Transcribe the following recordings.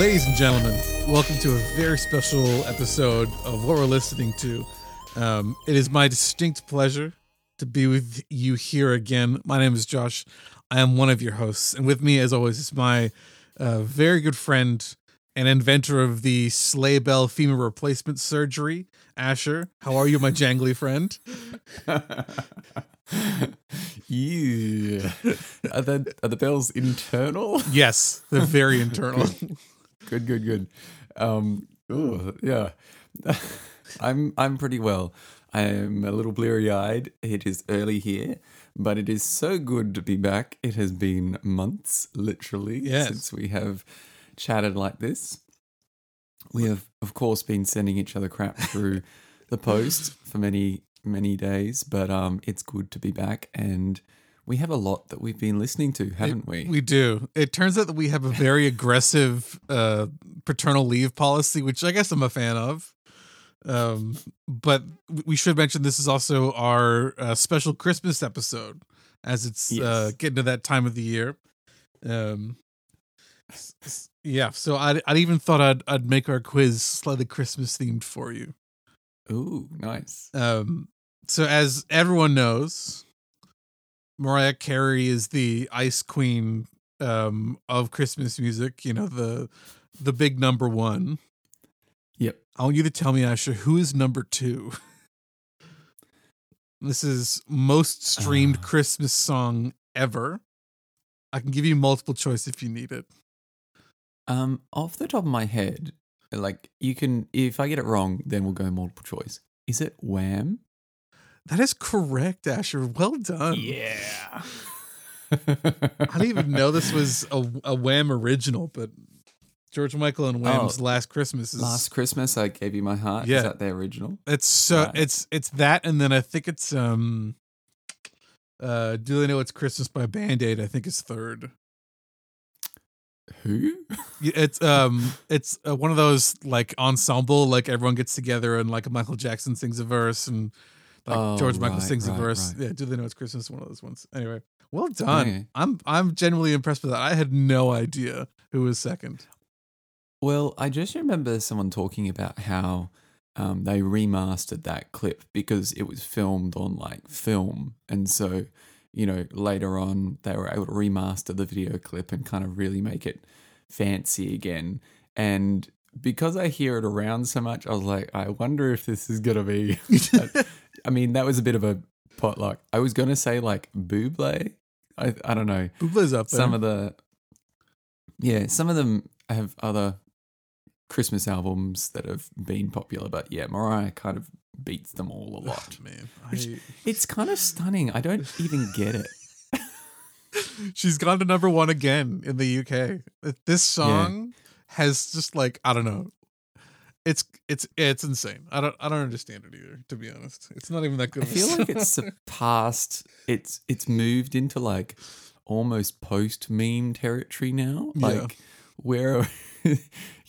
Ladies and gentlemen, welcome to a very special episode of what we're listening to. Um, it is my distinct pleasure to be with you here again. My name is Josh. I am one of your hosts, and with me, as always, is my uh, very good friend and inventor of the sleigh bell femur replacement surgery, Asher. How are you, my jangly friend? yeah. Are the, are the bells internal? Yes, they're very internal. Good, good, good. Um, yeah. I'm I'm pretty well. I am a little bleary eyed. It is early here, but it is so good to be back. It has been months, literally, Yes. since we have chatted like this. We have, of course, been sending each other crap through the post for many, many days, but um, it's good to be back. And we have a lot that we've been listening to, haven't we? We do. It turns out that we have a very aggressive uh, paternal leave policy, which I guess I'm a fan of. Um, but we should mention this is also our uh, special Christmas episode, as it's uh, getting to that time of the year. Um, yeah, so I I even thought I'd I'd make our quiz slightly Christmas themed for you. Ooh, nice. Um, so as everyone knows, Mariah Carey is the ice queen um of Christmas music, you know, the the big number one. Yep. I want you to tell me, Asher, who is number two? this is most streamed Ah. Christmas song ever. I can give you multiple choice if you need it. Um, off the top of my head, like you can, if I get it wrong, then we'll go multiple choice. Is it Wham? That is correct, Asher. Well done. Yeah. I didn't even know this was a, a Wham original, but George Michael and Wham's Oh, Last Christmas is Last Christmas, I gave you my heart. Yeah. Is that the original? it's so Right. it's it's that and then I think it's um uh Do They Know It's Christmas by Band Aid, I think is third. Who? It's um it's uh, one of those like ensemble like everyone gets together and like Michael Jackson sings a verse and like Oh, George Michael right, sings a right, verse. right. Yeah, Do They Know It's Christmas? One of those ones. Anyway, well done. Okay. I'm I'm genuinely impressed with that. I had no idea who was second. Well, I just remember someone talking about how um, they remastered that clip because it was filmed on like film, and so you know later on they were able to remaster the video clip and kind of really make it fancy again. And because I hear it around so much, I was like, I wonder if this is gonna be. I mean, that was a bit of a potluck. I was gonna say like Buble. I I don't know Buble's up there. some of the yeah some of them have other christmas albums that have been popular but yeah mariah kind of beats them all a lot man. I- it's kind of stunning i don't even get it she's gone to number one again in the UK. This song has just like I don't know. It's it's it's insane. I don't I don't understand it either. To be honest, it's not even that good. i feel like it's surpassed it's it's moved into like almost post meme territory now Yeah. like where you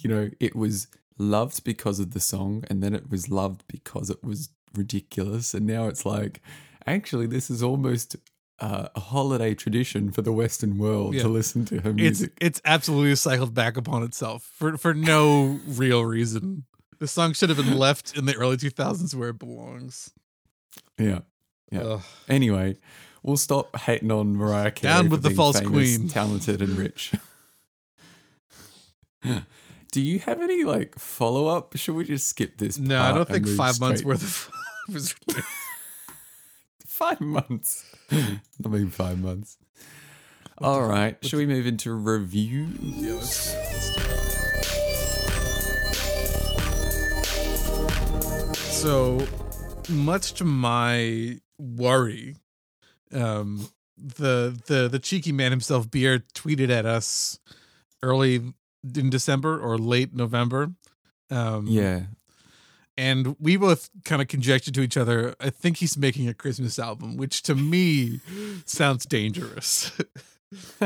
know it was loved because of the song and then it was loved because it was ridiculous and now it's like actually this is almost uh, a holiday tradition for the western world Yeah. to listen to her it's music it's absolutely cycled back upon itself for for no real reason. The song should have been left in the early 2000s where it belongs. yeah Yeah. Ugh. anyway we'll stop hating on mariah carey Down with the false famous, queen. talented and rich do you have any like follow-up should we just skip this No, I don't think five months worth of was Five months. I mean, five months. All right. Should we move into review? Yeah, let's, let's do. So, much to my worry, um, the the the cheeky man himself, Beer, tweeted at us early in December or late November. Um, Yeah. And we both kind of conjectured to each other. I think he's making a Christmas album, which to me sounds dangerous.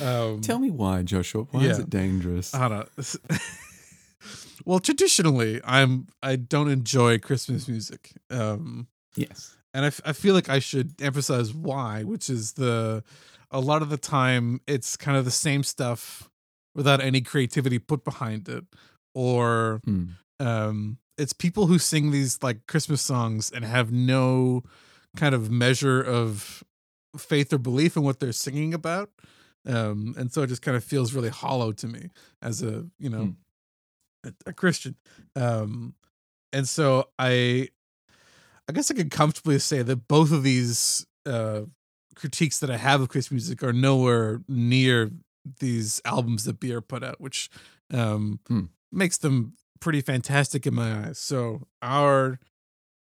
um, Tell me why, Joshua. Why is it dangerous? I don't know. well, traditionally, I'm I don't enjoy Christmas music, um, yes. and I, f- I feel like I should emphasize why, which is the a lot of the time it's kind of the same stuff without any creativity put behind it or Mm. Um it's people who sing these like christmas songs and have no kind of measure of faith or belief in what they're singing about um and so it just kind of feels really hollow to me as a you know Mm. a, a christian um and so i i guess i could comfortably say that both of these uh critiques that i have of christian music are nowhere near these albums that beer put out which um Hmm. makes them pretty fantastic in my eyes so our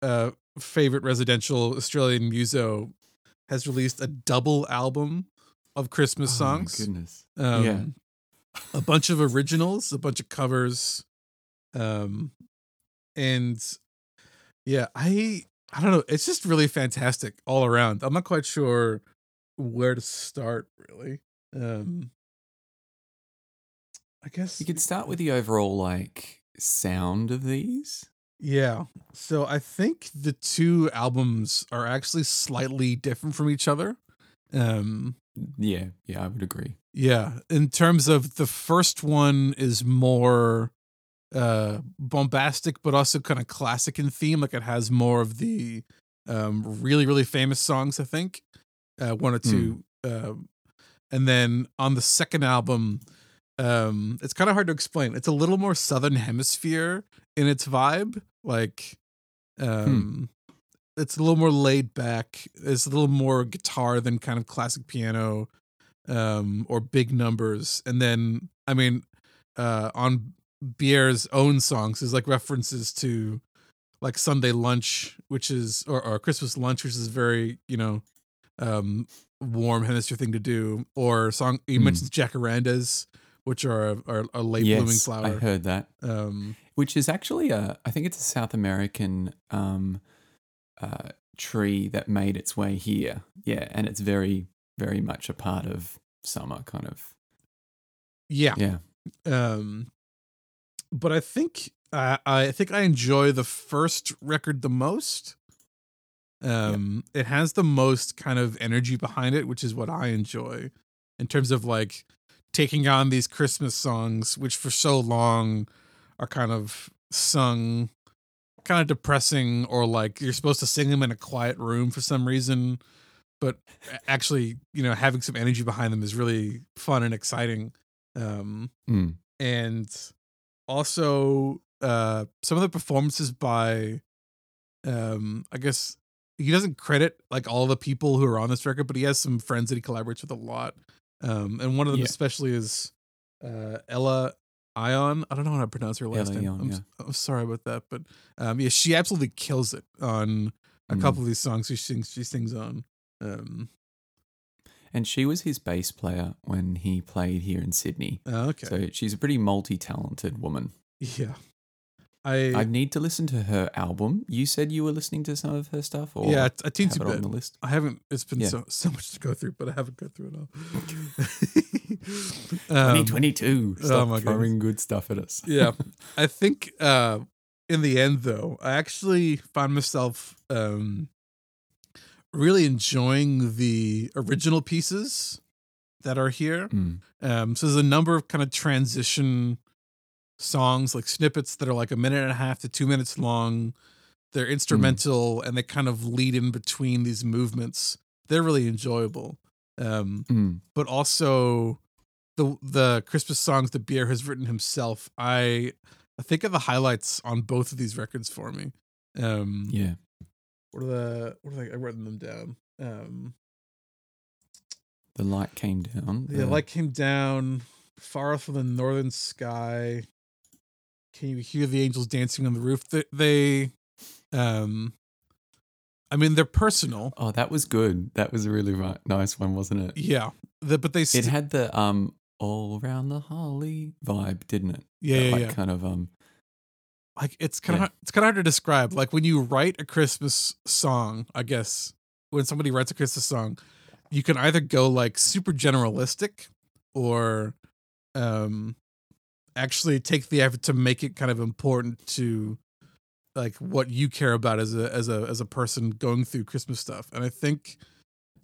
uh favorite residential australian muso has released a double album of christmas Oh, songs goodness. um, Yeah. a bunch of originals, a bunch of covers, um, and yeah, I I don't know. It's just really fantastic all around. I'm not quite sure where to start really. Um, I guess You could start with the overall like sound of these. Yeah. So I think the two albums are actually slightly different from each other. Um Yeah, yeah, I would agree. yeah, in terms of the first one is more uh bombastic but also kind of classic in theme like it has more of the um really really famous songs I think. Uh one or two um and then on the second album um it's kind of hard to explain. It's a little more southern hemisphere in its vibe like um it's a little more laid back. It's a little more guitar than kind of classic piano um or big numbers. And then I mean uh on Bier's own songs is like references to like Sunday lunch, which is or, or Christmas lunch, which is very, you know, um warm hemisphere thing to do. Or song he Hmm. mentions jacarandas, which are a, are a late blooming yes, flower. I heard that. um Which is actually a, I think it's a South American um, uh, tree that made its way here. Yeah, and it's very, very much a part of summer, kind of. yeah. Yeah. um but i think uh, i think i enjoy the first record the most um it has the most kind of energy behind it which is what i enjoy in terms of like taking on these christmas songs which for so long are kind of sung kind of depressing or like you're supposed to sing them in a quiet room for some reason but actually you know having some energy behind them is really fun and exciting um Mm. and also uh some of the performances by um i guess he doesn't credit like all the people who are on this record but he has some friends that he collaborates with a lot um and one of them Yeah. especially is uh ella ion i don't know how to pronounce her last Ella name Ion, I'm, yeah. I'm sorry about that but um yeah she absolutely kills it on a Mm. couple of these songs she sings she sings on um And she was his bass player when he played here in Sydney. uh, okay So she's a pretty multi talented woman. yeah i, I need to listen to her album. You said you were listening to some of her stuff, or yeah a teensy bit on the list. I haven't. It's been Yeah. so so much to go through, but I haven't gone through it all. um, 2022. Stop my throwing good stuff at us. yeah, I think uh, in the end, though, I actually find myself um, really enjoying the original pieces that are here. Mm. Um, so there's a number of kind of transition songs, like snippets that are like a minute and a half to two minutes long. They're instrumental and they kind of lead in between these movements. They're really enjoyable. Um, Mm. but also the the Christmas songs that Beer has written himself. I I think of the highlights on both of these records for me. Um, Yeah. what are the what are they? I written them down. Um, The light came down. The uh, light came down far off from the northern sky. Can you hear the angels dancing on the roof? They, they um, I mean, they're personal. Oh, that was good. That was a really nice one, wasn't it? Yeah, the, but they It had the um all around the holly vibe, didn't it? yeah, That, yeah, like yeah. kind of um Like it's kind of it's kind of hard to describe. Like when you write a Christmas song, I guess when somebody writes a Christmas song, you can either go like super generalistic or um actually take the effort to make it kind of important to like what you care about as a as a as a person going through Christmas stuff. And I think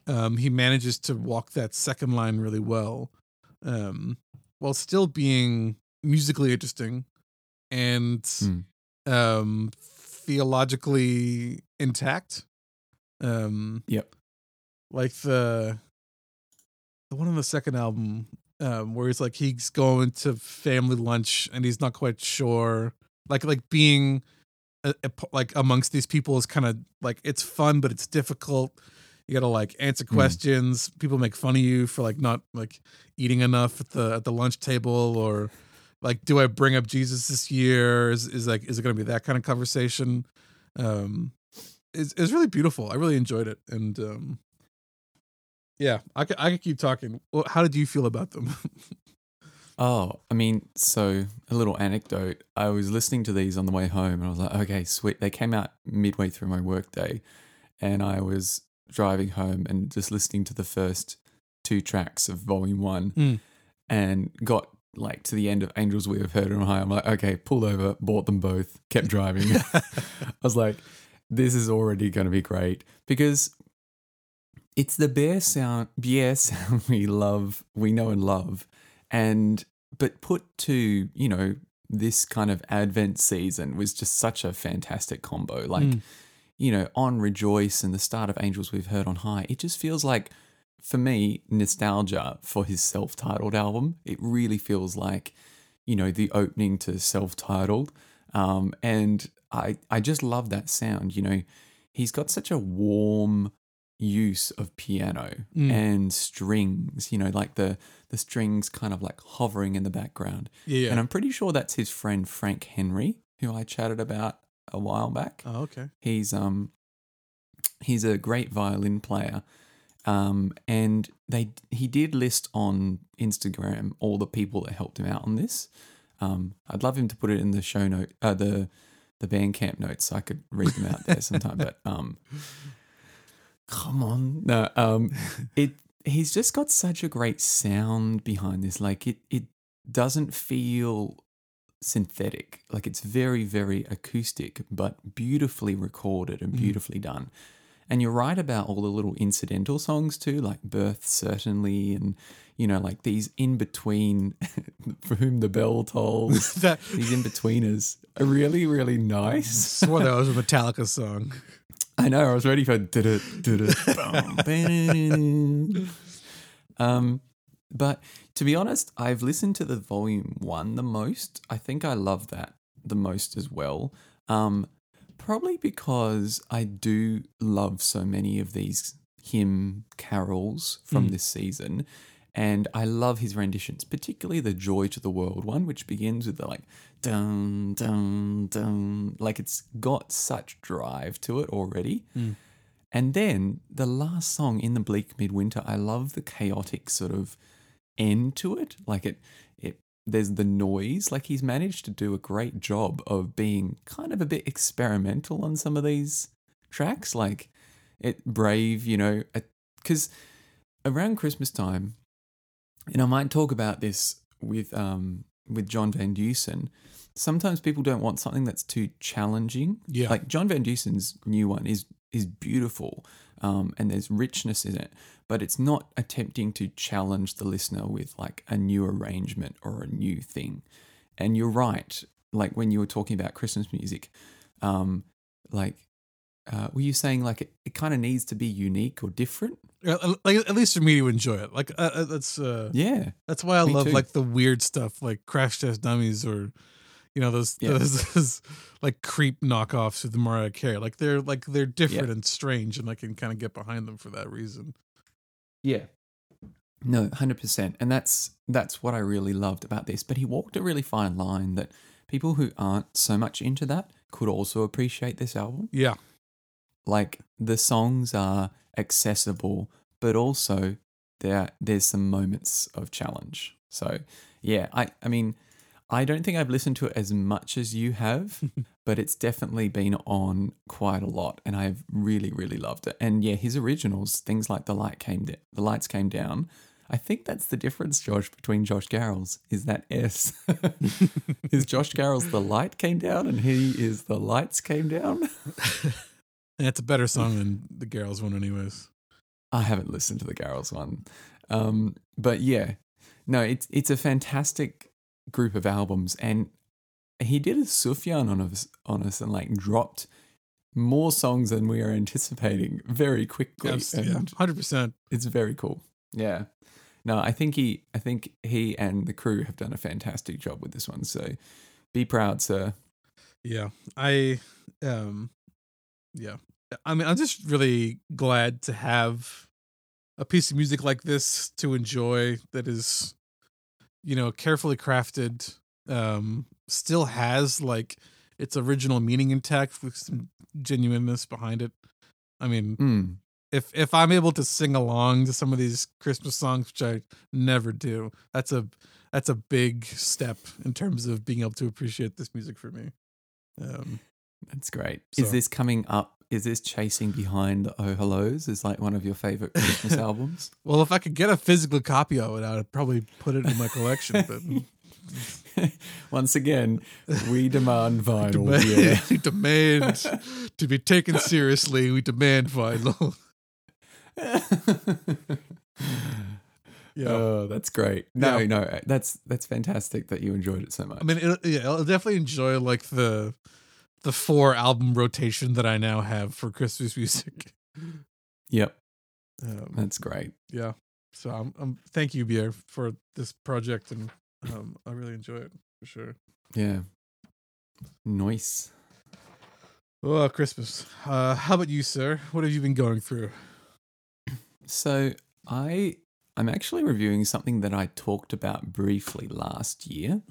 um he manages to walk that second line really well. Um while still being musically interesting and Mm. um theologically intact. Um Yep. like the the one on the second album um where he's like he's going to family lunch and he's not quite sure like like being a, a like amongst these people is kind of like it's fun but it's difficult. You gotta like answer Mm. questions. People make fun of you for like not like eating enough at the at the lunch table or like do i bring up jesus this year? Is, is like is it gonna be that kind of conversation? Um it's, it's really beautiful. I really enjoyed it and um yeah i could, I could keep talking well, how did you feel about them Oh, I mean, so a little anecdote. I was listening to these on the way home and I was like, okay, sweet. They came out midway through my workday and I was driving home and just listening to the first two tracks of volume one Mm. and got like to the end of Angels We Have Heard on High. I'm like, okay, pulled over, bought them both, kept driving. I was like, this is already going to be great because it's the bear sound, bear sound we love, we know and love, and but put to you know this kind of Advent season was just such a fantastic combo. Like Mm. you know, on Rejoice and the start of Angels We've Heard on High, it just feels like for me nostalgia for his self-titled album. It really feels like you know the opening to self-titled, um, and I I just love that sound. You know, he's got such a warm use of piano Mm. and strings. You know, like the the strings kind of like hovering in the background. yeah. And I'm pretty sure that's his friend Frank Henry, who I chatted about a while back. oh okay He's um he's a great violin player. Um, and they he did list on Instagram all the people that helped him out on this. Um, I'd love him to put it in the show note, uh, the the Bandcamp notes, so I could read them out there sometime. But um, come on, no, um, it he's just got such a great sound behind this. Like it it doesn't feel synthetic. Like it's very, very acoustic, but beautifully recorded and Mhm. beautifully done. And you're right about all the little incidental songs too, like Birth Certainly, and you know, like these in between for whom the bell tolls. that these in betweeners are really, really nice. swore that was a metallica song I know. I was ready for did it, did it. Um, but to be honest, I've listened to the volume one the most. I think I love that the most as well. Um, probably because I do love so many of these hymn carols from Mm. this season. And I love his renditions, particularly the Joy to the World one, which begins with the like dun dun dun. Like it's got such drive to it already. Mm. And then the last song in the bleak midwinter, I love the chaotic sort of end to it. Like it it there's the noise. Like he's managed to do a great job of being kind of a bit experimental on some of these tracks. Like it brave, you know, because around Christmas time, and I might talk about this with um with John Van Deusen. Sometimes people don't want something that's too challenging. yeah Like John Van Deusen's new one is is beautiful, um, and there's richness in it, but it's not attempting to challenge the listener with like a new arrangement or a new thing. And you're right. Like when you were talking about Christmas music, um, like uh, were you saying like it, it kind of needs to be unique or different? Yeah, at- like at least for me to enjoy it like uh, uh, that's uh Yeah, That's why I love too. like the weird stuff, like Crash Test Dummies, or you know those Yeah. those, those like creep knockoffs of the Mariah Carey. Like they're like they're different and strange, and I can kind of get behind them for that reason. Yeah. No, hundred percent, and that's that's what I really loved about this. But he walked a really fine line that people who aren't so much into that could also appreciate this album. Yeah, Like the songs are accessible, but also there there's some moments of challenge. So yeah, I I mean, I don't think I've listened to it as much as you have, but it's definitely been on quite a lot, and I've really really loved it. And yeah, his originals, things like the light came da- the lights came down. I think that's the difference, Josh, between Josh Garrels is that S. is Josh Garrels the light came down, and he is the lights came down. it's a better song than the Garrels one, anyways. I haven't listened to the Garrels one. Um, but yeah, no, it's it's a fantastic group of albums, and he did a Sufjan on us on us and like dropped more songs than we are anticipating very quickly. Yes, and yeah, hundred percent. it's very cool. Yeah. No, I think he I think he and the crew have done a fantastic job with this one. So be proud, sir. Yeah, I, um, yeah. I mean, I'm just really glad to have a piece of music like this to enjoy that is, you know, carefully crafted. Um, still has like its original meaning intact with some genuineness behind it. I mean, Mm. if if I'm able to sing along to some of these Christmas songs, which I never do, that's a that's a big step in terms of being able to appreciate this music for me. Um, That's great. So- Is this coming up? Is this chasing behind the Oh Hellos? Is like one of your favorite Christmas albums? well, if I could get a physical copy of it, I'd probably put it in my collection. But Once again, we demand vinyl. Yeah. demand, we demand to be taken seriously. We demand vinyl. Yeah. Oh, that's great. No, Yeah. no, that's that's fantastic that you enjoyed it so much. I mean, yeah, I'll definitely enjoy like the the four album rotation that I now have for Christmas music. yep, Um, that's great. yeah. So I'm, I'm thank you, Pierre, for this project, and um, I really enjoy it for sure. Yeah, nice. Oh, Christmas. Uh, how about you, sir? What have you been going through? So I I'm actually reviewing something that I talked about briefly last year.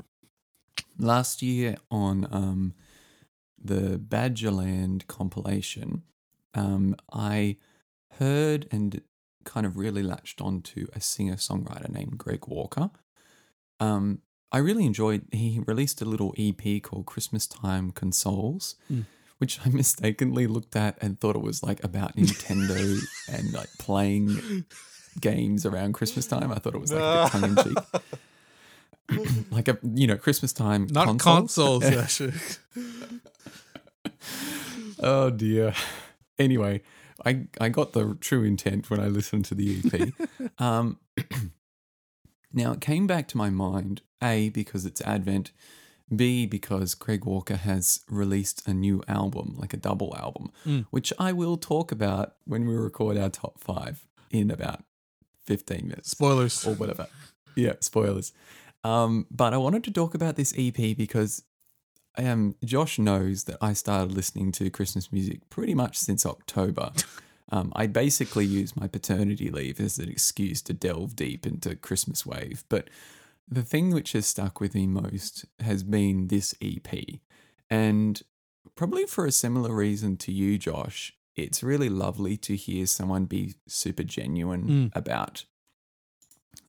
Last year on um, the Badgerland compilation, um, I heard and kind of really latched onto a singer songwriter named Greg Walker. Um, I really enjoyed. He released a little EP called Christmas Time Consoles, Mm. which I mistakenly looked at and thought it was like about Nintendo and like playing games around Christmas time. I thought it was like a tongue in cheek, like a you know Christmas time. Not consoles. consoles, actually. Oh dear. Anyway, I I got the true intent when I listened to the EP. um, now it came back to my mind a because it's Advent, b because Greg Walker has released a new album, like a double album, Mm. which I will talk about when we record our top five in about fifteen minutes Spoilers. or whatever. Yeah, spoilers. Um, but I wanted to talk about this EP because um, Josh knows that I started listening to Christmas music pretty much since October. Um, I basically use my paternity leave as an excuse to delve deep into Christmas wave. But the thing which has stuck with me most has been this EP. And probably for a similar reason to you, Josh, it's really lovely to hear someone be super genuine Mm. about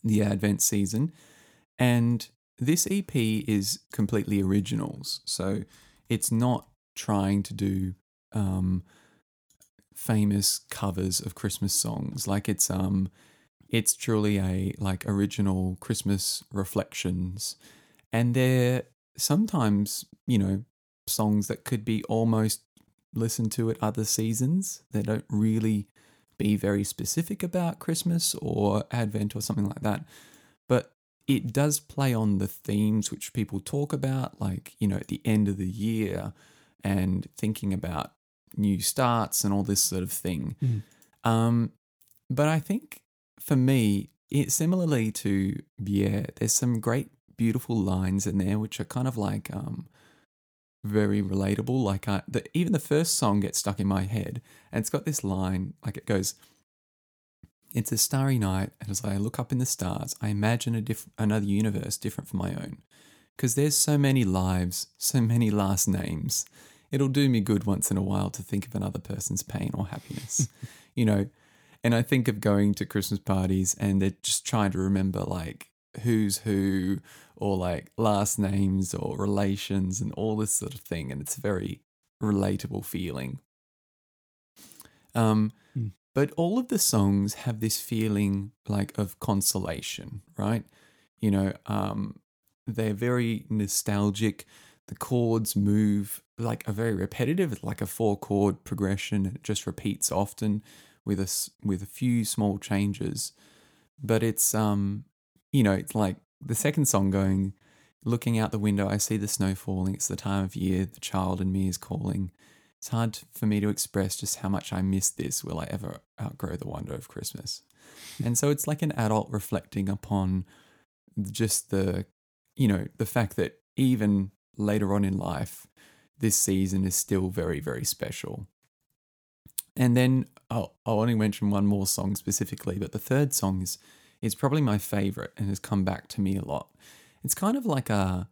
the Advent season. And this EP is completely originals. So it's not trying to do um, famous covers of Christmas songs. Like it's um it's truly a like original Christmas reflections. And they're sometimes, you know, songs that could be almost listened to at other seasons. They don't really be very specific about Christmas or Advent or something like that. But it does play on the themes which people talk about, like, you know, at the end of the year and thinking about new starts and all this sort of thing. Mhm. Um, but I think for me, it similarly to Bier, there's some great, beautiful lines in there which are kind of like um, very relatable. Like I, the, even the first song gets stuck in my head, and it's got this line like it goes. It's a starry night, and as I look up in the stars, I imagine a diff- another universe different from my own. Because there's so many lives, so many last names. It'll do me good once in a while to think of another person's pain or happiness, you know. And I think of going to Christmas parties and they're just trying to remember like who's who or like last names or relations and all this sort of thing. And it's a very relatable feeling. Um, Hmm. But all of the songs have this feeling like of consolation, right? You know, um, they're very nostalgic. The chords move like a very repetitive, like a four chord progression. It just repeats often with a with a few small changes, but it's um you know, it's like the second song going, looking out the window, I see the snow falling. It's the time of year. The child in me is calling. It's hard for me to express just how much I miss this. Will I ever outgrow the wonder of Christmas? and so it's like an adult reflecting upon just the, you know, the fact that even later on in life, this season is still very, very special. And then I'll, only mention one more song specifically, but the third song is, is probably my favorite and has come back to me a lot. It's kind of like a,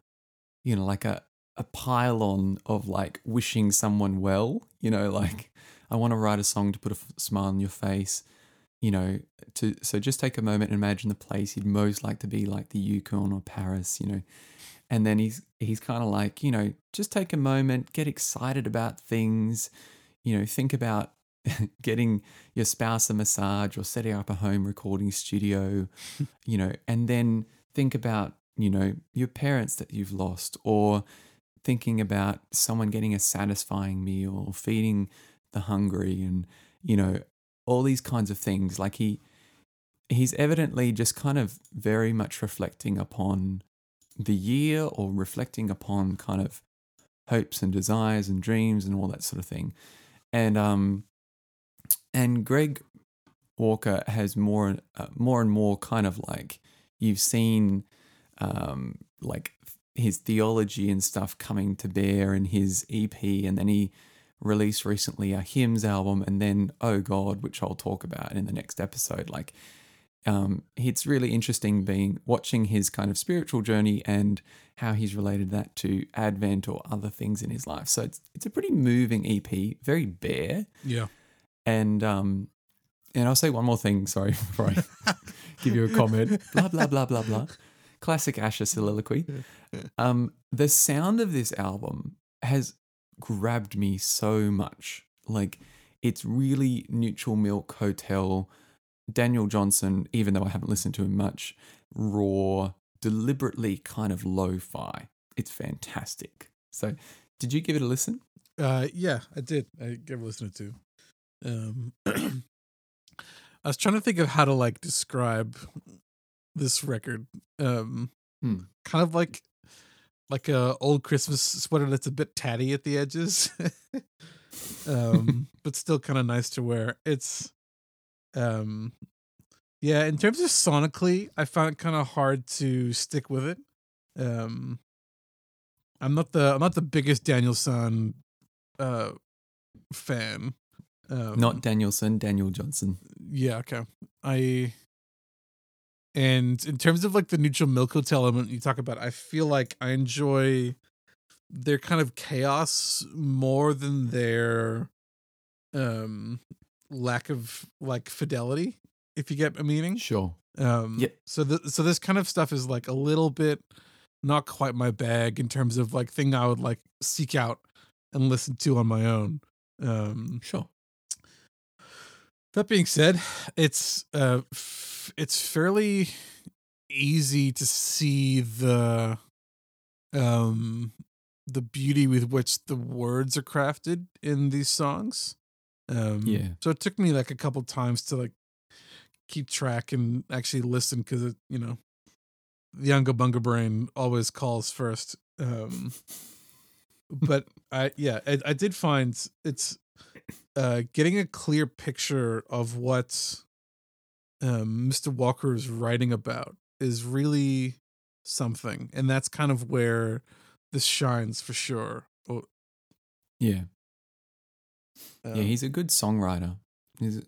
you know, like a, a pile-on of like wishing someone well, you know, like I want to write a song to put a f- smile on your face, you know, to so just take a moment and imagine the place you'd most like to be, like the Yukon or Paris, you know, and then he's he's kind of like, you know, just take a moment, get excited about things, you know, think about getting your spouse a massage or setting up a home recording studio, you know, and then think about, you know, your parents that you've lost or thinking about someone getting a satisfying meal or feeding the hungry and, you know, all these kinds of things. Like he he's evidently just kind of very much reflecting upon the year or reflecting upon kind of hopes and desires and dreams and all that sort of thing. And um and Greg Walker has more uh, more and more kind of like you've seen um, like his theology and stuff coming to bear in his EP, and then he released recently a hymns album, and then Oh God, which I'll talk about in the next episode. Like, um, it's really interesting being watching his kind of spiritual journey and how he's related that to Advent or other things in his life. So it's it's a pretty moving EP, very bare. Yeah. And um, and I'll say one more thing. Sorry, before I give you a comment. Blah blah blah blah blah. Classic Asher soliloquy. Um, the sound of this album has grabbed me so much. Like it's really neutral milk hotel. Daniel Johnston, even though I haven't listened to him much, raw, deliberately kind of lo-fi. It's fantastic. So, did you give it a listen? Uh, yeah, I did. I gave a listen to. Um, I was trying to think of how to like describe this record. Um, Hmm. kind of like like a old Christmas sweater that's a bit tatty at the edges, um, but still kind of nice to wear. It's, um, yeah. In terms of sonically, I found it kind of hard to stick with it. Um, I'm not the I'm not the biggest Danielson uh fan. Um, Not Danielson, Daniel Johnston. yeah, okay. I and in terms of like the neutral milk hotel element you talk about, I feel like I enjoy their kind of chaos more than their um lack of like fidelity, if you get a meaning. Sure. Um Yep. so the, so this kind of stuff is like a little bit not quite my bag in terms of like thing I would like seek out and listen to on my own. Um Sure. that being said, it's uh f- it's fairly easy to see the um the beauty with which the words are crafted in these songs. Um Yeah. So it took me like a couple times to like keep track and actually listen because it, you know, the Unga Bunga brain always calls first. Um but I yeah, I, I did find it's uh getting a clear picture of what um Mr. Walker is writing about is really something. And that's kind of where this shines for sure. Oh, Yeah. um, yeah, he's a good songwriter. He's,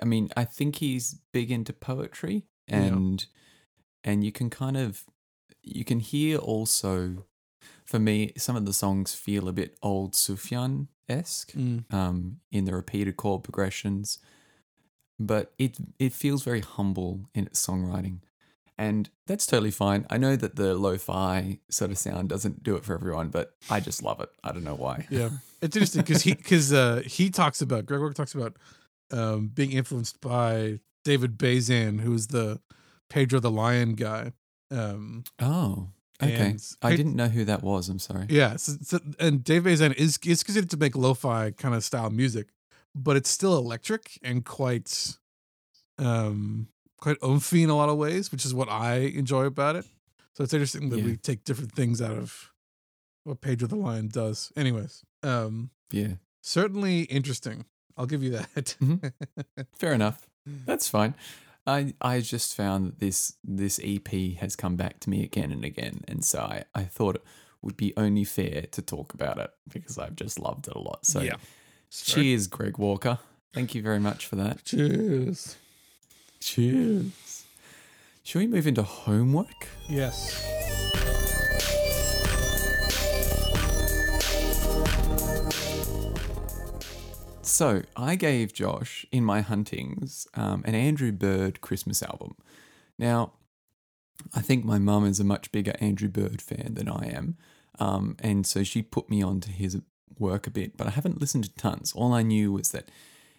I mean, I think he's big into poetry, Yeah. and and you can kind of you can hear also. For me, some of the songs feel a bit old Sufjan esque mm, um, in the repeated chord progressions, but it it feels very humble in its songwriting, and that's totally fine. I know that the lo-fi sort of sound doesn't do it for everyone, but I just love it. I don't know why. yeah. It's interesting because he because uh he talks about Greg talks about um being influenced by David Bazan, who's the Pedro the Lion guy. Um Oh, okay. And I didn't know who that was. I'm sorry. Yeah, so, so, and Dave Bazan is is considered to make lo-fi kind of style music, but it's still electric and quite, um, quite oomphy in a lot of ways, which is what I enjoy about it. So it's interesting that Yeah. we take different things out of what Pedro the Lion does. Anyways, um, Yeah. certainly interesting. I'll give you that. Mhm. Fair enough. That's fine. I I just found that this this EP has come back to me again and again, and so I, I thought it would be only fair to talk about it because I've just loved it a lot. So yeah. Cheers, Greg Walker. Thank you very much for that. Cheers. Cheers. Shall we move into homework? Yes. So I gave Josh in my huntings um, an Andrew Bird Christmas album. Now, I think my mum is a much bigger Andrew Bird fan than I am, um, and so she put me onto his work a bit. But I haven't listened to tons. All I knew was that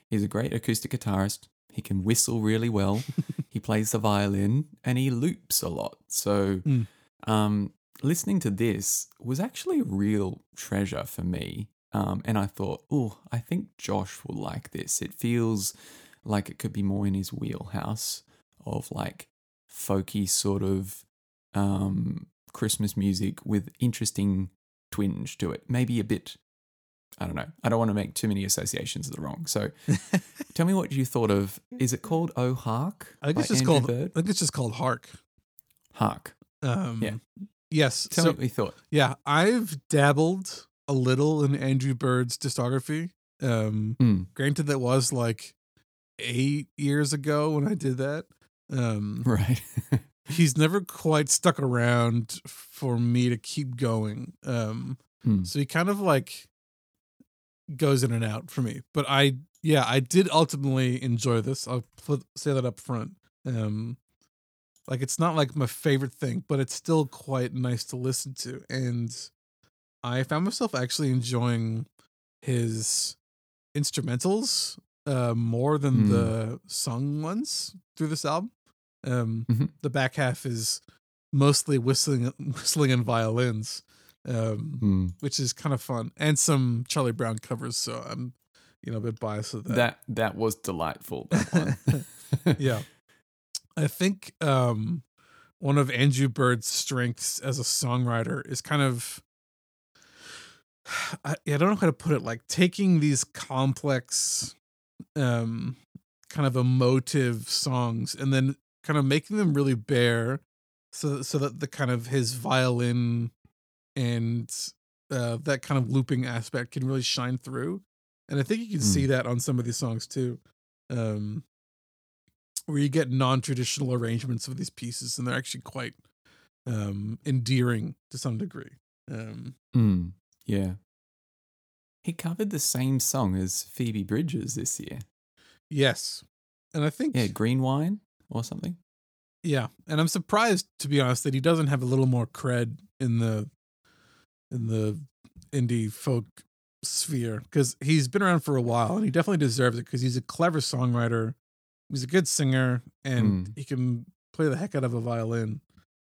he's a great acoustic guitarist. He can whistle really well. he plays the violin and he loops a lot. So, Mm. um, listening to this was actually a real treasure for me. Um, and I thought, oh, I think Josh will like this. It feels like it could be more in his wheelhouse of like folky sort of um, Christmas music with interesting twinge to it. Maybe a bit, I don't know. I don't want to make too many associations that are wrong. So tell me what you thought of. Is it called Oh Hark? I think it's just Andrew called. Bird? I think it's just called Hark. Hark. Um, Yeah. Yes. Tell so me what you thought. yeah, I've dabbled a little in Andrew Bird's discography. Um, Mm, granted, that was like eight years ago when I did that. Um, right. he's never quite stuck around for me to keep going. Um, Mm. so he kind of like goes in and out for me. But I, yeah, I did ultimately enjoy this. I'll put, say that up front. Um, like it's not like my favorite thing, but it's still quite nice to listen to. And I found myself actually enjoying his instrumentals uh, more than Mm. the sung ones through this album. Um, Mhm. The back half is mostly whistling, whistling and violins, um, Mm. which is kind of fun, and some Charlie Brown covers. So I'm, you know, a bit biased with that. That that was delightful. That one. yeah, I think um, one of Andrew Bird's strengths as a songwriter is kind of. I, I don't know how to put it. Like taking these complex, um, kind of emotive songs and then kind of making them really bare, so so that the kind of his violin and uh, that kind of looping aspect can really shine through. And I think you can Mm. see that on some of these songs too, um, where you get non-traditional arrangements of these pieces, and they're actually quite um, endearing to some degree. Um, Mm, yeah. He covered the same song as Phoebe Bridgers this year. yes, and I think Yeah, Green Wine or something. Yeah, and I'm surprised to be honest that he doesn't have a little more cred in the in the indie folk sphere because he's been around for a while and he definitely deserves it because he's a clever songwriter, he's a good singer, and Mm. he can play the heck out of a violin.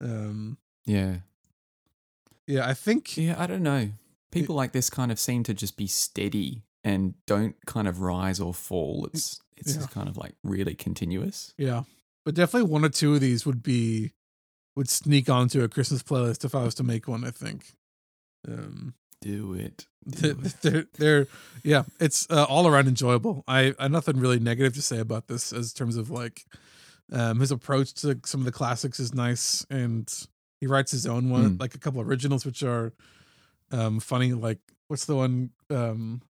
Um, Yeah. yeah, I think Yeah, I don't know. People like this kind of seem to just be steady and don't kind of rise or fall. It's it's Yeah. just kind of like really continuous. yeah, but definitely one or two of these would be would sneak onto a Christmas playlist if I was to make one. I think. Um, Do it. they're, it. they're, they're yeah it's uh, all around enjoyable i i nothing really negative to say about this as terms of like um his approach to some of the classics is nice and he writes his own one Mm. like a couple originals which are um funny like what's the one um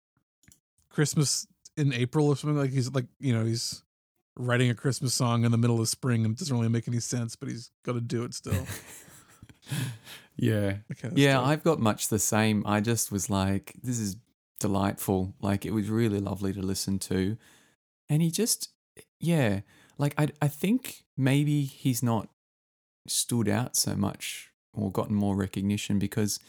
christmas in april or something like he's like you know he's writing a christmas song in the middle of spring and it doesn't really make any sense but he's got to do it still yeah. Yeah. I've got much the same. I just was like, this is delightful. Like it was really lovely to listen to. And he just yeah, like I I think maybe he's not stood out so much or gotten more recognition because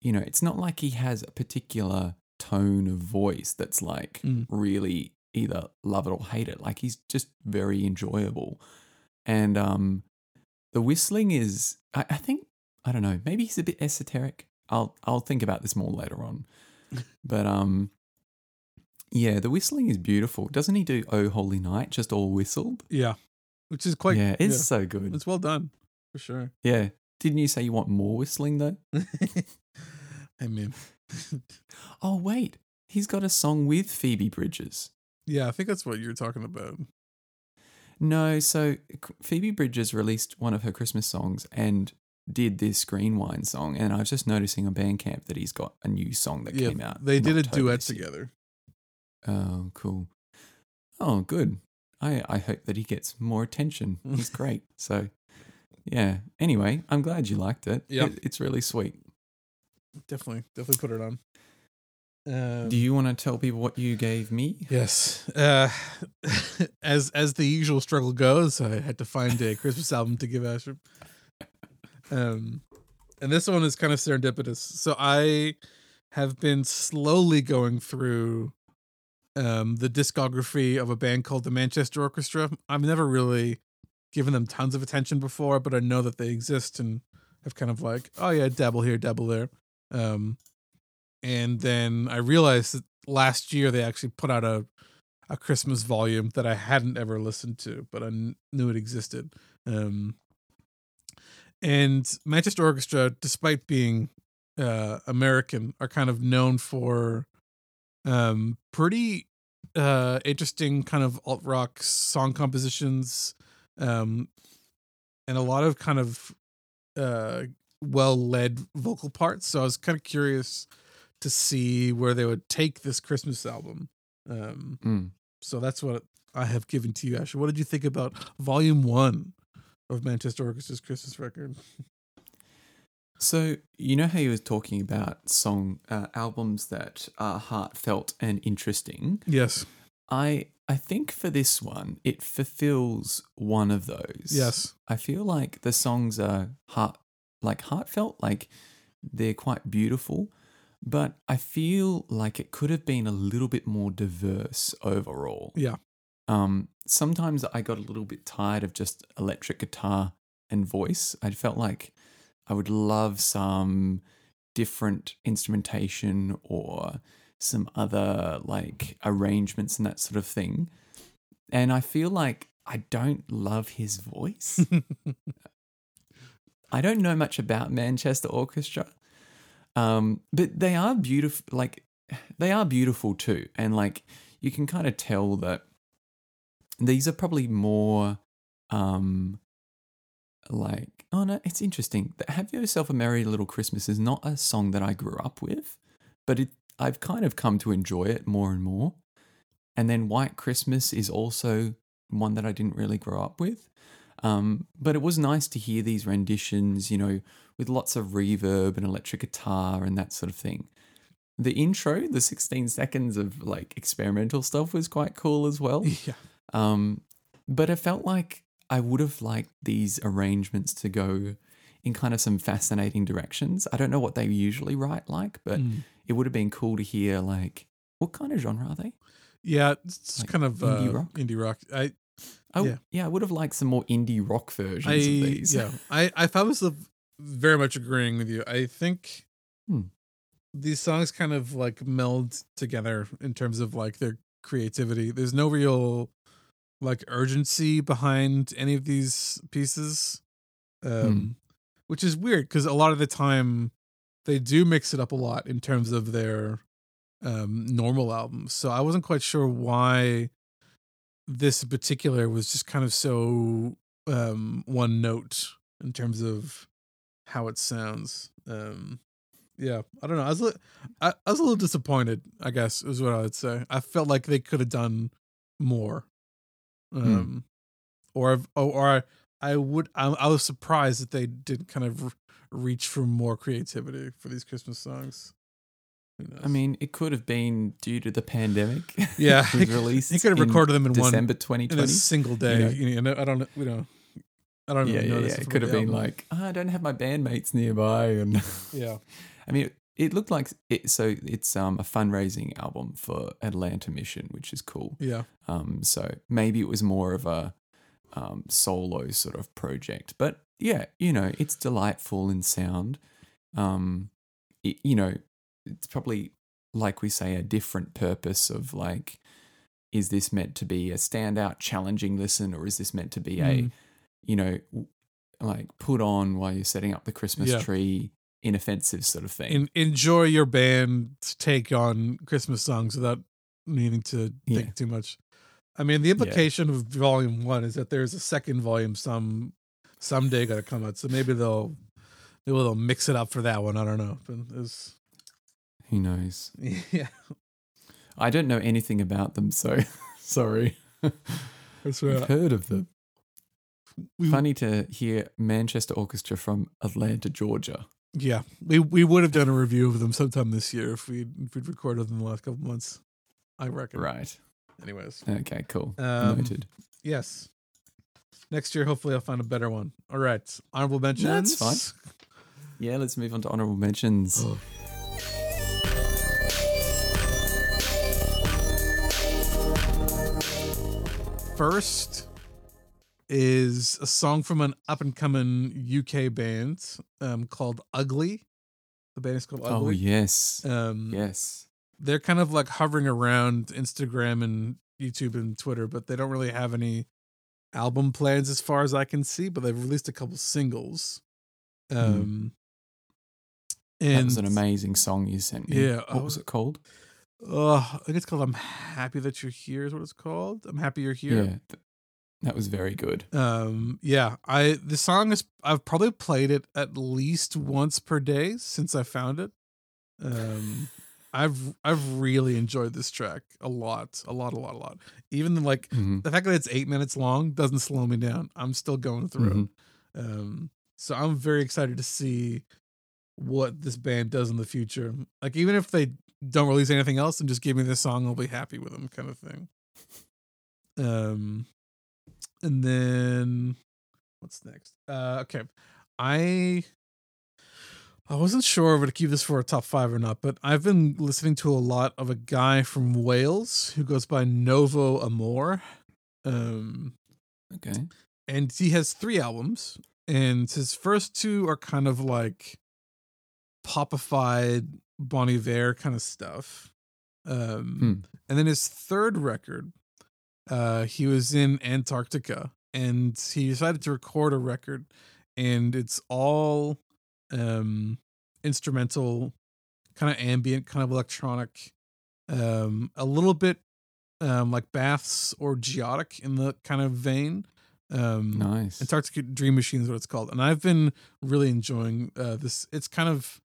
you know, it's not like he has a particular tone of voice that's like Mm. really either love it or hate it. Like he's just very enjoyable. And um the whistling is I, I think I don't know, maybe he's a bit esoteric. I'll I'll think about this more later on. but um yeah, the whistling is beautiful. Doesn't he do Oh Holy Night just all whistled? yeah which is quite yeah, it's yeah, so good. it's well done for sure. Yeah. Didn't you say you want more whistling though? I mean, Oh wait, he's got a song with Phoebe Bridgers. yeah, I think that's what you're talking about. No, so Phoebe Bridgers released one of her Christmas songs and did this Green Wine song, and I was just noticing on Bandcamp that he's got a new song that yeah, came out. they did a duet together. Oh, cool. Oh, good. I I hope that he gets more attention. He's great. So, yeah. Anyway, I'm glad you liked it. Yeah. It- it's really sweet. Definitely, definitely put it on. Um, Do you want to tell people what you gave me? Yes. Uh, as as the usual struggle goes, I had to find a Christmas album to give Asher. Um, and this one is kind of serendipitous. So I have been slowly going through um the discography of a band called the Manchester Orchestra. I've never really given them tons of attention before, but I know that they exist and have kind of like, oh yeah, dabble here, dabble there. Um, and then I realized that last year they actually put out a a Christmas volume that I hadn't ever listened to, but I kn- knew it existed. Um, and Manchester Orchestra, despite being uh, American, are kind of known for um, pretty uh, interesting kind of alt rock song compositions, um, and a lot of kind of uh, well led vocal parts. So I was kind of curious to see where they would take this Christmas album. Um, Mm. so that's what I have given to you, Asher. What did you think about Volume One of Manchester Orchestra's Christmas record? So you know how you were talking about song uh, albums that are heartfelt and interesting. Yes, I I think for this one, it fulfills one of those. yes, I feel like the songs are heart like heartfelt, like they're quite beautiful, but I feel like it could have been a little bit more diverse overall. yeah, Um, sometimes I got a little bit tired of just electric guitar and voice. I felt like I would love some different instrumentation or some other like arrangements and that sort of thing. And I feel like I don't love his voice. I don't know much about Manchester Orchestra, um, but they are beautiful. Like they are beautiful too, and like you can kind of tell that these are probably more um, like oh no, it's interesting. Have yourself a merry little Christmas is not a song that I grew up with, but it I've kind of come to enjoy it more and more. And then White Christmas is also one that I didn't really grow up with. Um, but it was nice to hear these renditions, you know, with lots of reverb and electric guitar and that sort of thing. The intro, the 16 seconds of like experimental stuff was quite cool as well. yeah, Um, but it felt like I would have liked these arrangements to go in kind of some fascinating directions. I don't know what they usually write like, but Mm. it would have been cool to hear like what kind of genre are they? yeah. It's Like kind of indie uh, rock? Indie rock. I, I, Yeah. yeah. yeah, I would have liked some more indie rock versions I, of these. yeah. I, I found myself very much agreeing with you. I think Hmm. these songs kind of like meld together in terms of like their creativity. There's no real like urgency behind any of these pieces. Um which is weird because a lot of the time they do mix it up a lot in terms of their um normal albums. So I wasn't quite sure why this in particular was just kind of so um one note in terms of how it sounds. Um yeah, I don't know. I was li- I, I was a little disappointed, I guess is what I would say. I felt like they could have done more. Um or or, or I, I would I, I was surprised that they did kind of reach for more creativity for these Christmas songs. I mean, it could have been due to the pandemic. Yeah, it was could- released. he could have recorded them in one December in 2020. a single day. know. You know, I don't we don't I don't yeah, yeah, know yeah. It could have been album. like, "Ah, I don't have my bandmates nearby, and yeah. I mean, it, looked like it. So it's um a fundraising album for Atlanta Mission, which is cool. Yeah. Um, so maybe it was more of a um, solo sort of project, but yeah, you know, it's delightful in sound. Um, it, you know, it's probably like we say a different purpose of like is this meant to be a standout, challenging listen, or is this meant to be a, Mm. you know, like put on while you're setting up the Christmas Yeah. tree, inoffensive sort of thing? En- enjoy your band's take on Christmas songs without needing to Yeah. think too much. I mean, the implication of volume one is that there's a second volume some someday going to come out. So maybe they'll maybe they'll mix it up for that one. I don't know. It's, Who knows? yeah, I don't know anything about them, so sorry. that's I've heard of them. We, Funny to hear Manchester Orchestra from Atlanta, Georgia. Yeah, we we would have done a review of them sometime this year if we if we'd recorded them the last couple months. I reckon. Right. Anyways, Okay, cool. Um, Noted. yes. Next year, hopefully, I'll find a better one. All right, honorable mentions. that's fine. Yeah, let's move on to honorable mentions. First is a song from an up and coming UK band um, called Ugly. The band is called Ugly. oh, Ugly. yes. Um, yes. they're kind of like hovering around Instagram and YouTube and Twitter, but they don't really have any album plans as far as I can see. But they've released a couple singles. Um, and Hmm. that was an amazing song you sent me. Yeah, What I was it called? Uh, I think it's called "I'm Happy That You're Here" is what it's called. I'm happy you're here. Yeah. Th- that was very good. Um, yeah, I the song is I've probably played it at least once per day since I found it. Um, I've I've really enjoyed this track a lot, a lot, a lot, a lot. Even like Mhm. the fact that it's eight minutes long doesn't slow me down. I'm still going through Mhm. Um, so I'm very excited to see what this band does in the future. Like even if they don't release anything else and just give me this song, I'll be happy with them, kind of thing. Um, and then what's next? Uh, okay, I I wasn't sure if to keep this for a top five or not, but I've been listening to a lot of a guy from Wales who goes by Novo Amor. Um, Okay. and he has three albums and his first two are kind of like popified Bon Iver kind of stuff. Um, Hmm. and then his third record, uh, he was in Antarctica and he decided to record a record and it's all um instrumental, kind of ambient, kind of electronic, um, a little bit um like baths or geotic in the kind of vein. Um Nice. Antarctica Dream Machine is what it's called, and I've been really enjoying uh, this. It's kind of,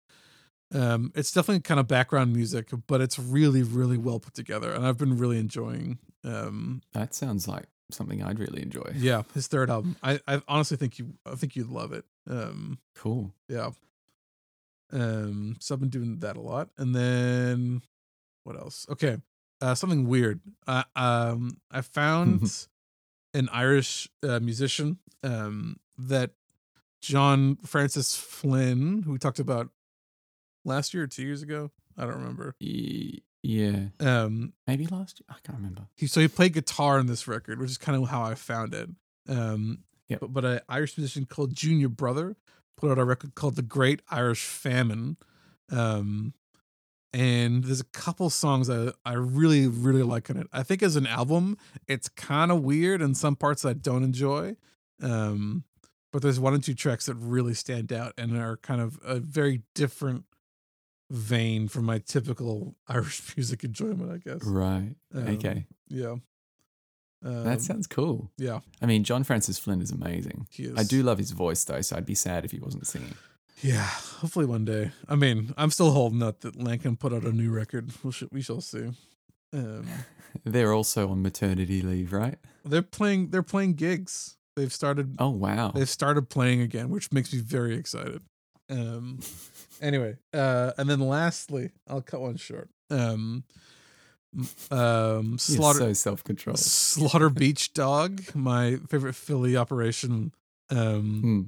um, it's definitely kind of background music, but it's really, really well put together, and I've been really enjoying. Um, that sounds like something I'd really enjoy. yeah, his third album. I, I honestly think you, I think you'd love it. Um, Cool. yeah. Um, so I've been doing that a lot, and then what else? Okay, uh, something weird. Uh, um, I found an Irish uh, musician um, that John Francis Flynn, who we talked about last year or two years ago. I don't remember. Yeah. Um, Maybe last year. I can't remember. he so he played guitar on this record, which is kind of how I found it. Um, Yep. but but an Irish musician called Junior Brother put out a record called The Great Irish Famine. Um, and there's a couple songs I I really really like on it. I think as an album, it's kind of weird and some parts I don't enjoy. Um, but there's one or two tracks that really stand out and are kind of a very different vein from my typical Irish music enjoyment, I guess. Right. Um, okay. Yeah. Um, that sounds cool. yeah. I mean, John Francis Flynn is amazing. He is. I do love his voice though, so I'd be sad if he wasn't singing. Yeah. Hopefully one day. I mean, I'm still holding out that Lankum put out a new record. We shall, we shall see. Um, They're also on maternity leave, right? they're playing. They're playing gigs. They've started. Oh wow. They've started playing again, which makes me very excited. Um. Anyway, uh, and then lastly, I'll cut one short. Um. Um. Slaughter. so self control. Slaughter Beach Dog, my favorite Philly operation. Um. Hmm.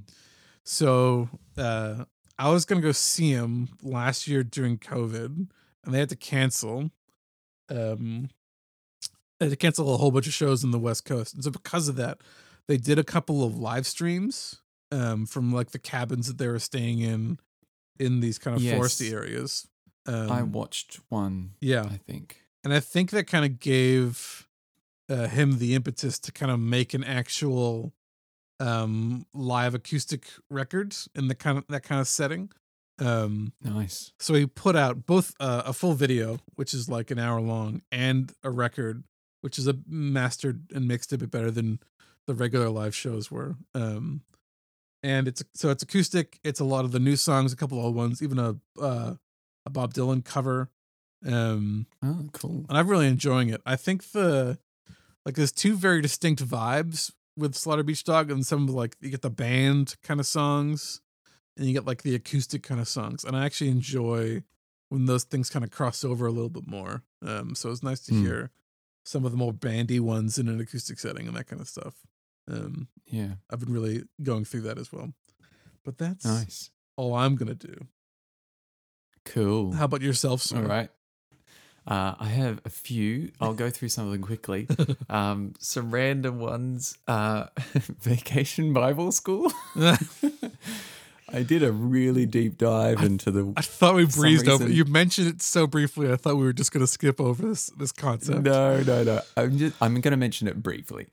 So uh, I was gonna go see him last year during COVID, and they had to cancel. Um, they had to cancel a whole bunch of shows in the West Coast, and so because of that, they did a couple of live streams um, from like the cabins that they were staying in in these kind of Yes. foresty areas. Um, I watched one. yeah, I think. and I think that kind of gave uh, him the impetus to kind of make an actual um live acoustic record in the kind of that kind of setting. Um Nice. so he put out both uh, a full video, which is like an hour long, and a record, which is a mastered and mixed a bit better than the regular live shows were. Um, and it's so it's acoustic. It's a lot of the new songs, a couple old ones, even a uh, a Bob Dylan cover. Um, Oh, cool. and I'm really enjoying it. I think the like there's two very distinct vibes with Slaughter Beach Dog, and some of like you get the band kind of songs, and you get like the acoustic kind of songs, and I actually enjoy when those things kind of cross over a little bit more. Um, so it's nice to Hmm. hear some of the more bandy ones in an acoustic setting and that kind of stuff. Um, Yeah. I've been really going through that as well. But that's Nice. all I'm gonna do. Cool. How about yourself, sir? All right. Uh, I have a few. I'll go through some of them quickly. Um, some random ones. Uh, Vacation Bible School. I did a really deep dive into the. I thought we breezed over. You mentioned it so briefly. I thought we were just going to skip over this this concept. No, no, no. I'm just. I'm going to mention it briefly.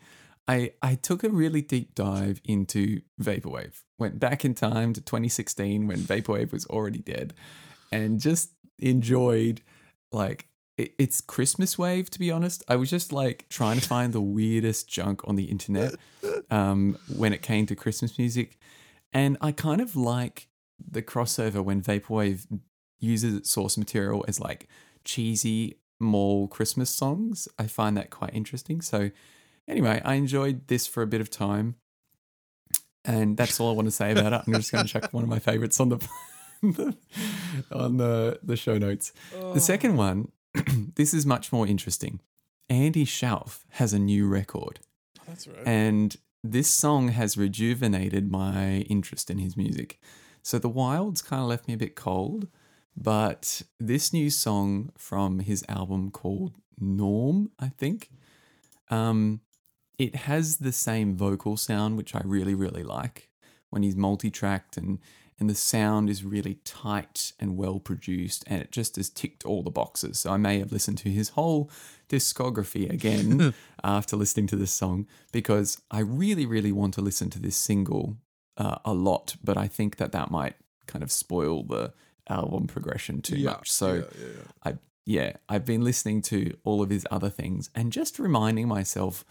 I I took a really deep dive into vaporwave. Went back in time to 2016 when vaporwave was already dead, and just enjoyed like it, it's Christmas wave. To be honest, I was just like trying to find the weirdest junk on the internet um, when it came to Christmas music, and I kind of like the crossover when vaporwave uses its source material as like cheesy mall Christmas songs. I find that quite interesting. So, anyway, I enjoyed this for a bit of time, and that's all I want to say about it. I'm just going to check one of my favorites on the on the the show notes. The second one, this is much more interesting. Andy Shauf has a new record, That's right. and this song has rejuvenated my interest in his music. So the Wilds kind of left me a bit cold, but this new song from his album called Norm, I think, um, it has the same vocal sound, which I really, really like when he's multi-tracked and and the sound is really tight and well produced and it just has ticked all the boxes. So I may have listened to his whole discography again after listening to this song because I really, really want to listen to this single uh, a lot, but I think that that might kind of spoil the album progression too yeah, much. So yeah, yeah, yeah. I yeah, I've been listening to all of his other things and just reminding myself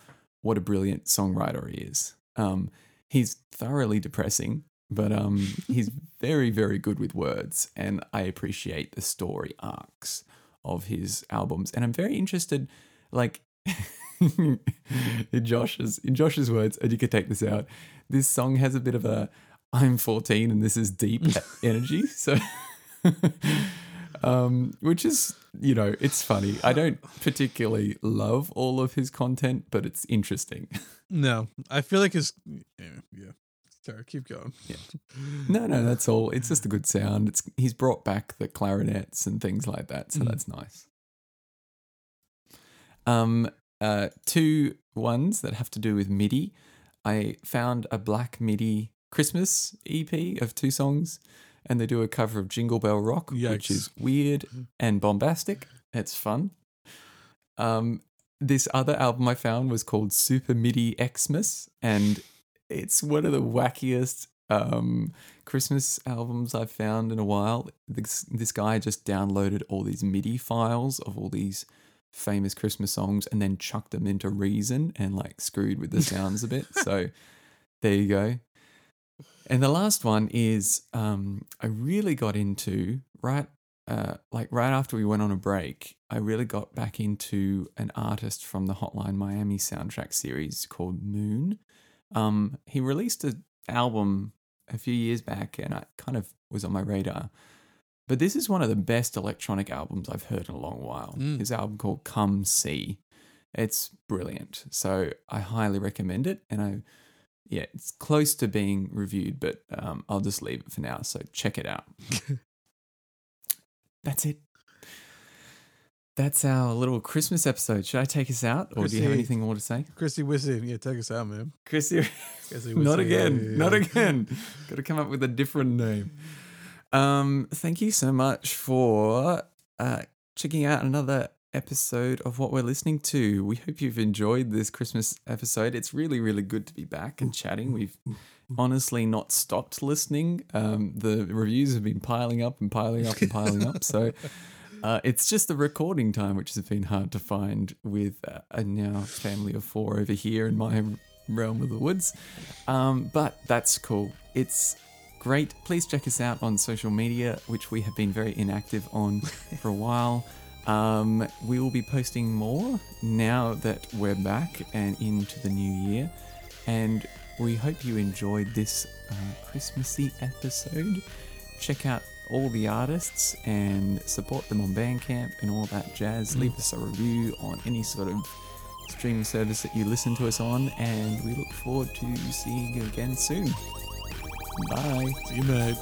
what a brilliant songwriter he is. Um, he's thoroughly depressing, but um, he's very very good with words, and I appreciate the story arcs of his albums. And I'm very interested, like. in Josh's in Josh's words, and you can take this out. This song has a bit of a I'm 14 and this is deep energy. So um, which is, you know, it's funny. I don't particularly love all of his content, but it's interesting. No, I feel like his. Yeah, yeah. Sorry, keep going. Yeah. No, no, that's all. It's just a good sound. It's he's brought back the clarinets and things like that, so Mhm. that's nice. Um, uh, two ones that have to do with MIDI. I found a Black MIDI Christmas EP of two songs, and they do a cover of Jingle Bell Rock, which is weird and bombastic. It's fun. Um, this other album I found was called Super MIDI Xmas, and it's one of the wackiest um, Christmas albums I've found in a while. This, this guy just downloaded all these MIDI files of all these famous Christmas songs and then chucked them into Reason and like screwed with the sounds a bit. So there you go. And the last one is um, I really got into right uh, like right after we went on a break. I really got back into an artist from the Hotline Miami soundtrack series called Moon. Um, he released an album a few years back, and I kind of was on my radar. But this is one of the best electronic albums I've heard in a long while. Mm. His album called Come See. It's brilliant. So I highly recommend it. And I, yeah, it's close to being reviewed, but um, I'll just leave it for now. So check it out. That's it. That's our little Christmas episode. Should I take us out, or do you have Chrissy. anything more to say, Chrissy Wissy, yeah, take us out, man. Chrissy? Chrissy not again. yeah, Not again. Got to come up with a different name. Um, thank you so much for uh, checking out another episode of what we're listening to. We hope you've enjoyed this Christmas episode. It's really, really good to be back and chatting. We've honestly not stopped listening. Um, the reviews have been piling up and piling up and piling up. So uh, it's just the recording time, which has been hard to find with uh, a now family of four over here in my realm of the woods. Um, but that's cool. It's great. Please check us out on social media, which we have been very inactive on for a while. Um, we will be posting more now that we're back and into the new year. And we hope you enjoyed this uh, Christmassy episode. Check out all the artists and support them on Bandcamp and all that jazz. Leave us a review on any sort of streaming service that you listen to us on, and we look forward to seeing you again soon. Bye. See you, mate.